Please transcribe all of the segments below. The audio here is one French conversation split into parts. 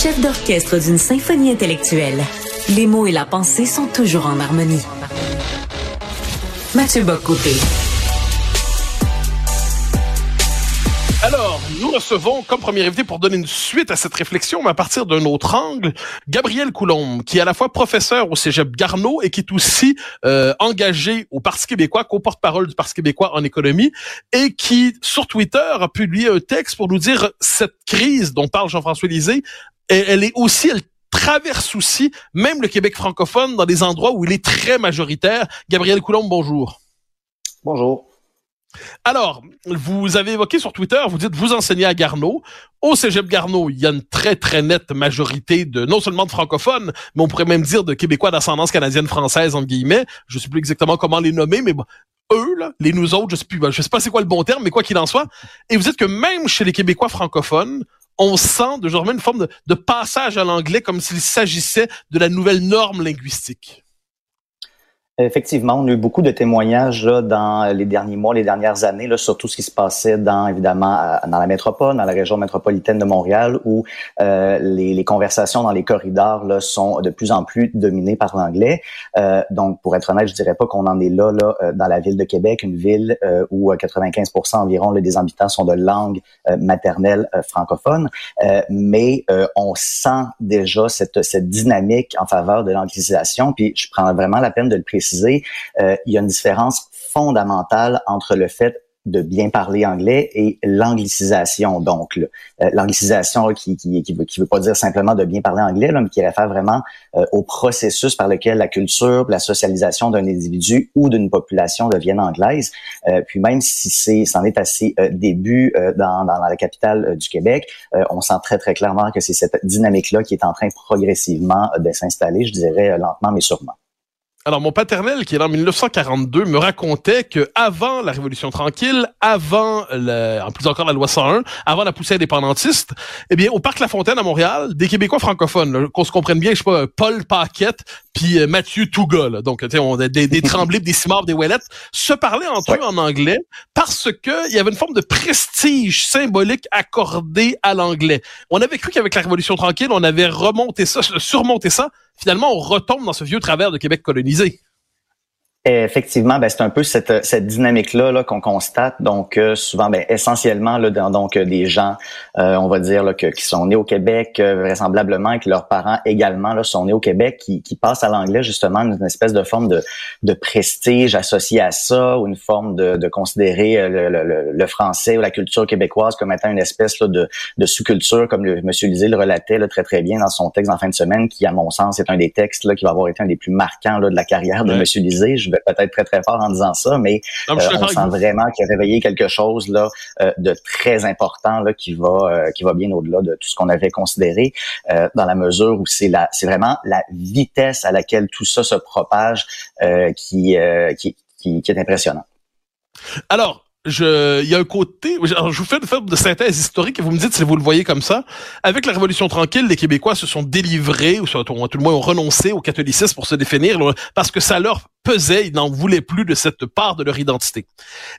chef d'orchestre d'une symphonie intellectuelle. Les mots et la pensée sont toujours en harmonie. Mathieu Bocoté. Alors, nous recevons comme premier invité pour donner une suite à cette réflexion, mais à partir d'un autre angle, Gabriel Coulombe, qui est à la fois professeur au Cégep Garneau et qui est aussi euh, engagé au Parti québécois, co-porte-parole du Parti québécois en économie, et qui, sur Twitter, a publié un texte pour nous dire cette crise dont parle Jean-François Lisée, elle, elle est aussi, elle traverse aussi même le Québec francophone dans des endroits où il est très majoritaire. Gabriel Coulombe, bonjour. Bonjour. Alors, vous avez évoqué sur Twitter, vous dites vous enseignez à Garneau. Au Cégep Garneau, il y a une très très nette majorité de non seulement de francophones, mais on pourrait même dire de Québécois d'ascendance canadienne-française entre guillemets. Je sais plus exactement comment les nommer, mais bon, eux là, les nous autres, je sais plus, je sais pas c'est quoi le bon terme, mais quoi qu'il en soit. Et vous dites que même chez les Québécois francophones, on sent de une forme de passage à l'anglais comme s'il s'agissait de la nouvelle norme linguistique. Effectivement, on a eu beaucoup de témoignages là, dans les derniers mois, les dernières années, là, sur tout ce qui se passait dans évidemment dans la métropole, dans la région métropolitaine de Montréal, où euh, les, les, conversations dans les corridors là, sont de plus en plus dominées par l'anglais. Euh, donc, pour être honnête, je dirais pas qu'on en est là, là euh, dans la ville de Québec, une ville euh, où 95% environ là, des habitants sont de langue maternelle francophone, mais on sent déjà cette, cette dynamique en faveur de l'anglicisation. Puis, je prends vraiment la peine de le préciser euh, il y a une différence fondamentale entre le fait de bien parler anglais et l'anglicisation. Donc, euh, l'anglicisation qui, qui, veut, pas dire simplement de bien parler anglais, mais qui réfère vraiment euh, au processus par lequel la culture, la socialisation d'un individu ou d'une population deviennent anglaise. puis même si c'est, c'en est assez début dans, dans la capitale du Québec, on sent très très clairement que c'est cette dynamique-là qui est en train progressivement de s'installer, je dirais lentement mais sûrement. Alors, mon paternel, qui est en 1942, me racontait que avant la Révolution tranquille, avant, le, en plus encore la loi 101, avant la poussée indépendantiste, eh bien, au Parc La Fontaine à Montréal, des Québécois francophones, qu'on se comprenne bien, je sais pas, Paul Paquette, puis euh, Mathieu Touga, donc tu sais, a des, des Tremblay, des Simard, des Ouellettes, se parlaient entre eux en anglais parce que il y avait une forme de prestige symbolique accordé à l'anglais. On avait cru qu'avec la Révolution tranquille, on avait remonté ça, surmonté ça. Finalement, on retombe dans ce vieux travers de Québec colonisé. Effectivement, ben, c'est un peu cette, cette dynamique-là -là, qu'on constate. Donc, euh, souvent, ben, essentiellement, là, dans, donc des gens, euh, on va dire, là, que, qui sont nés au Québec, euh, vraisemblablement, et que leurs parents également là, sont nés au Québec, qui, qui passent à l'anglais, justement, une espèce de forme de, de prestige associée à ça, ou une forme de, de considérer le, le, le, français ou la culture québécoise comme étant une espèce là, de, de sous-culture, comme le, M. Lisée le relatait là, très, très bien dans son texte en fin de semaine, qui, à mon sens, est un des textes là, qui va avoir été un des plus marquants là, de la carrière de M. Lisée. Je peut-être très très fort en disant ça, mais euh, on sent vraiment qu'il a réveillé quelque chose là euh, de très important là qui va euh, qui va bien au-delà de tout ce qu'on avait considéré dans la mesure où c'est la c'est vraiment la vitesse à laquelle tout ça se propage qui, qui, qui qui est impressionnant. Alors, je, il y a un côté, je vous fais une forme de synthèse historique et vous me dites si vous le voyez comme ça. Avec la Révolution tranquille, les Québécois se sont délivrés, ou à tout le moins ont renoncé au catholicisme pour se définir, parce que ça leur pesait, ils n'en voulaient plus de cette part de leur identité.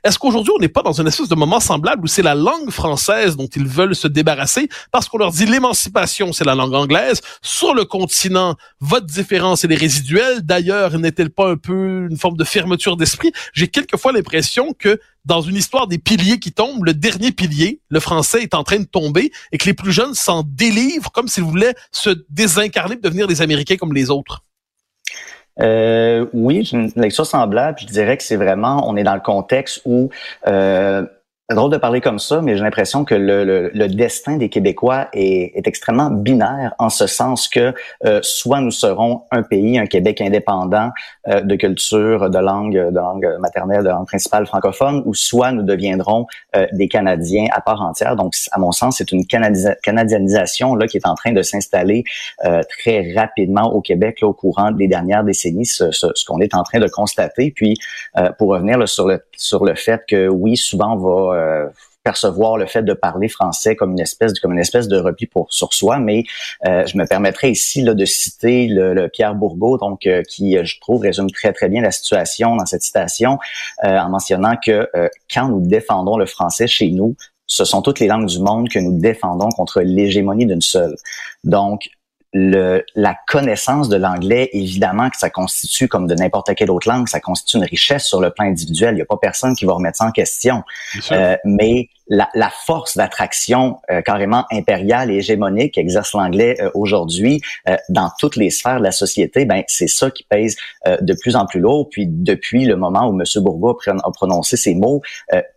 Est-ce qu'aujourd'hui, on n'est pas dans une espèce de moment semblable où c'est la langue française dont ils veulent se débarrasser parce qu'on leur dit l'émancipation, c'est la langue anglaise? Sur le continent, votre différence, elle est résiduelle. D'ailleurs, n'est-elle pas un peu une forme de fermeture d'esprit? J'ai quelquefois l'impression que dans une histoire des piliers qui tombent, le dernier pilier, le français, est en train de tomber et que les plus jeunes s'en délivrent comme s'ils voulaient se désincarner devenir des Américains comme les autres. Euh, oui, j'ai une lecture semblable. Je dirais que c'est vraiment, on est dans le contexte où euh, c'est drôle de parler comme ça, mais j'ai l'impression que le, le, le, destin des Québécois est, est, extrêmement binaire en ce sens que euh, soit nous serons un pays, un Québec indépendant euh, de culture, de langue, de langue maternelle, de langue principale francophone, ou soit nous deviendrons euh, des Canadiens à part entière. Donc, à mon sens, c'est une canadianisation là qui est en train de s'installer très rapidement au Québec là, au courant des dernières décennies, ce, ce, qu'on est en train de constater. Puis, pour revenir là, sur le sur le fait que oui, souvent on va euh, percevoir le fait de parler français comme une espèce de, comme une espèce de repli pour sur soi, mais euh, je me permettrai ici là, de citer le, Pierre Bourgault, donc euh, qui je trouve résume très très bien la situation dans cette citation en mentionnant que quand nous défendons le français chez nous, ce sont toutes les langues du monde que nous défendons contre l'hégémonie d'une seule. Donc, le, la connaissance de l'anglais, évidemment que ça constitue, comme de n'importe quelle autre langue, ça constitue une richesse sur le plan individuel. Il n'y a pas personne qui va remettre ça en question. Euh, mais la, la force d'attraction euh, carrément impériale et hégémonique qu'exerce l'anglais euh, aujourd'hui euh, dans toutes les sphères de la société, ben c'est ça qui pèse de plus en plus lourd. Puis depuis le moment où M. Bourgois a prononcé ces mots,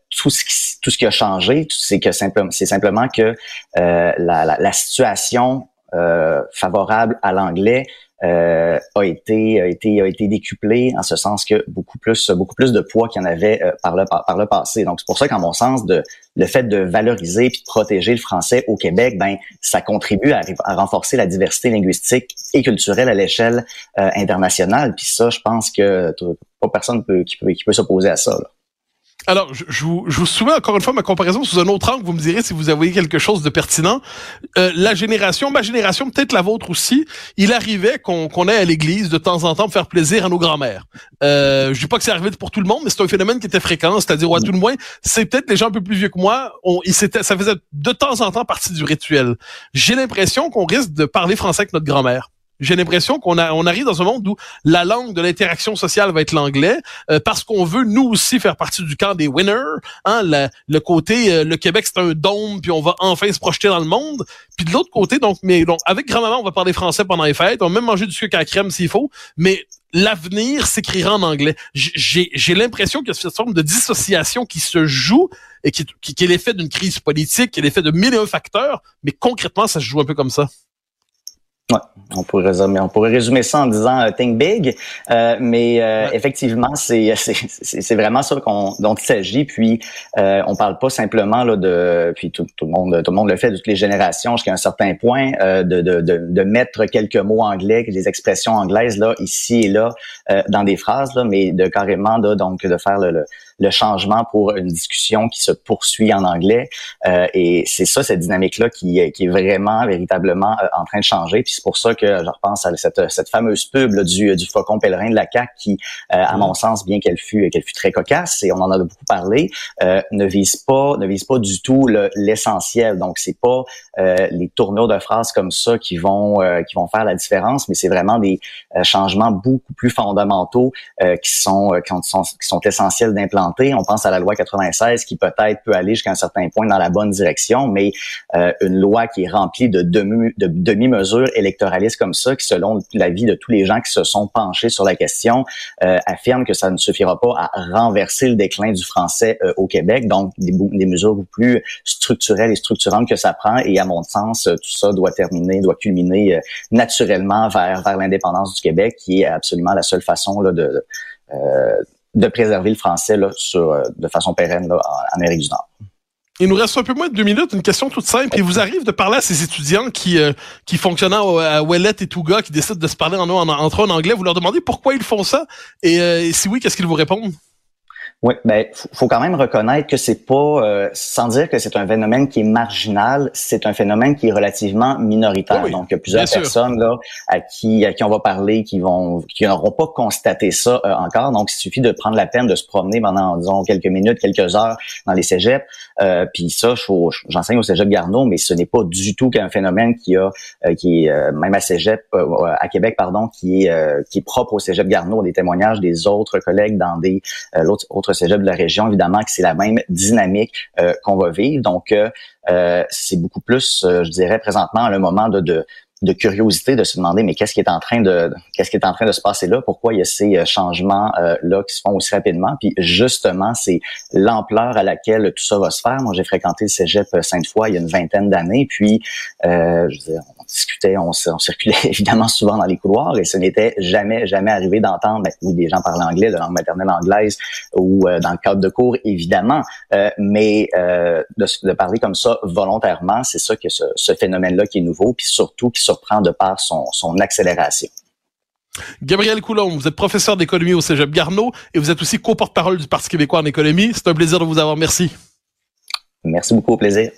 tout ce qui tout ce qui a changé, c'est que simplement c'est simplement que la, la, la, situation euh, favorable à l'anglais euh, a été a été a été décuplé en ce sens que beaucoup plus beaucoup plus de poids qu'il y en avait euh, par le par, le passé. Donc c'est pour ça qu'en mon sens de le fait de valoriser puis de protéger le français au Québec, ben ça contribue à, renforcer la diversité linguistique et culturelle à l'échelle internationale. Puis ça, je pense que pas personne peut, qui peut qui peut s'opposer à ça. Là. Alors, je, je, vous, je, vous, soumets encore une fois ma comparaison sous un autre angle. Vous me direz si vous avez quelque chose de pertinent. Euh, la génération, ma génération, peut-être la vôtre aussi, il arrivait qu'on qu'on ait à l'église de temps en temps pour faire plaisir à nos grands-mères. Euh, je dis pas que c'est arrivé pour tout le monde, mais c'est un phénomène qui était fréquent. C'est-à-dire, ouais, tout le moins, c'est peut-être les gens un peu plus vieux que moi, on, il ça faisait de temps en temps partie du rituel. J'ai l'impression qu'on risque de parler français avec notre grand-mère. J'ai l'impression qu'on on arrive dans un monde où la langue de l'interaction sociale va être l'anglais, euh, parce qu'on veut nous aussi faire partie du camp des winners. Hein, le, côté euh, le Québec c'est un dôme, puis on va enfin se projeter dans le monde. Puis de l'autre côté, donc, mais donc avec grand-maman, on va parler français pendant les fêtes, on va même manger du sucre à crème s'il faut, mais l'avenir s'écrira en anglais. J'ai l'impression qu'il y a cette forme de dissociation qui se joue et qui, qui, qui est l'effet d'une crise politique, qui est l'effet de mille et un facteurs, mais concrètement, ça se joue un peu comme ça. Ouais, on pourrait résumer, on pourrait résumer ça en disant euh, think big, euh, mais euh, effectivement c'est c'est vraiment ça qu'on dont il s'agit. Puis euh, on parle pas simplement là de puis tout, tout, le monde tout le monde le fait de toutes les générations jusqu'à un certain point de, de, de, de, mettre quelques mots anglais, des expressions anglaises là ici et là dans des phrases là, mais de carrément de, donc de faire le le changement pour une discussion qui se poursuit en anglais. Euh, et c'est ça, cette dynamique-là qui, qui est vraiment, véritablement euh, en train de changer. Puis c'est pour ça que je repense à cette, cette fameuse pub du, du faucon pèlerin de la CAQ qui, euh, à mon sens, bien qu'elle fut, qu'elle fut très cocasse, et on en a beaucoup parlé, ne vise pas, ne vise pas du tout l'essentiel. Donc c'est pas les tournures de phrases comme ça qui vont, qui vont faire la différence, mais c'est vraiment des changements beaucoup plus fondamentaux qui sont, qui sont, qui sont essentiels d'implanter on pense à la loi 96 qui peut-être peut aller jusqu'à un certain point dans la bonne direction, mais euh, une loi qui est remplie de demi-mesures électoralistes comme ça, qui selon l'avis de tous les gens qui se sont penchés sur la question, euh, affirme que ça ne suffira pas à renverser le déclin du français euh, au Québec. Donc, des, mesures beaucoup plus structurelles et structurantes que ça prend. Et à mon sens, tout ça doit terminer, doit culminer naturellement vers, vers l'indépendance du Québec, qui est absolument la seule façon là, de, de préserver le français là, euh, de façon pérenne là, en Amérique du Nord. Il nous reste un peu moins de deux minutes. Une question toute simple. Il vous arrive de parler à ces étudiants qui euh, qui fonctionnent à Ouellet et Touga, qui décident de se parler en, en, entre en anglais. Vous leur demandez pourquoi ils font ça et, euh, et si oui, qu'est-ce qu'ils vous répondent? Oui, ben faut quand même reconnaître que c'est pas, euh, sans dire que c'est un phénomène qui est marginal, c'est un phénomène qui est relativement minoritaire. Donc, il y a plusieurs personnes là à qui à qui on va parler qui vont qui n'auront pas constaté ça euh, encore. Donc, il suffit de prendre la peine de se promener pendant disons quelques minutes, quelques heures dans les cégeps. Euh, puis ça, j'enseigne au cégep Garneau, mais ce n'est pas du tout qu'un phénomène qui a qui est même à cégep à Québec pardon, qui est qui est propre au cégep Garneau. Des témoignages des autres collègues dans des autres cégep de la région, évidemment que c'est la même dynamique euh, qu'on va vivre. Donc, euh, euh, c'est beaucoup plus, je dirais, présentement le moment de, de, de curiosité de se demander mais qu'est-ce qui est en train de qu'est-ce qui est en train de se passer là? Pourquoi il y a ces euh, changements euh, là qui se font aussi rapidement? Puis justement c'est l'ampleur à laquelle tout ça va se faire. Moi j'ai fréquenté le cégep Sainte-Foy il y a une vingtaine d'années. Puis euh, je veux on discutait on, on, circulait évidemment souvent dans les couloirs et ce n'était jamais jamais arrivé d'entendre ben, oui des gens parlent anglais de langue maternelle anglaise ou euh, dans le cadre de cours évidemment mais de, de, parler comme ça volontairement c'est ça que ce, ce phénomène là qui est nouveau puis surtout qui prend de par son, son accélération. Gabriel Coulomb, vous êtes professeur d'économie au Cégep Garneau et vous êtes aussi co-porte-parole du Parti québécois en économie. C'est un plaisir de vous avoir. Merci. Merci beaucoup, au plaisir.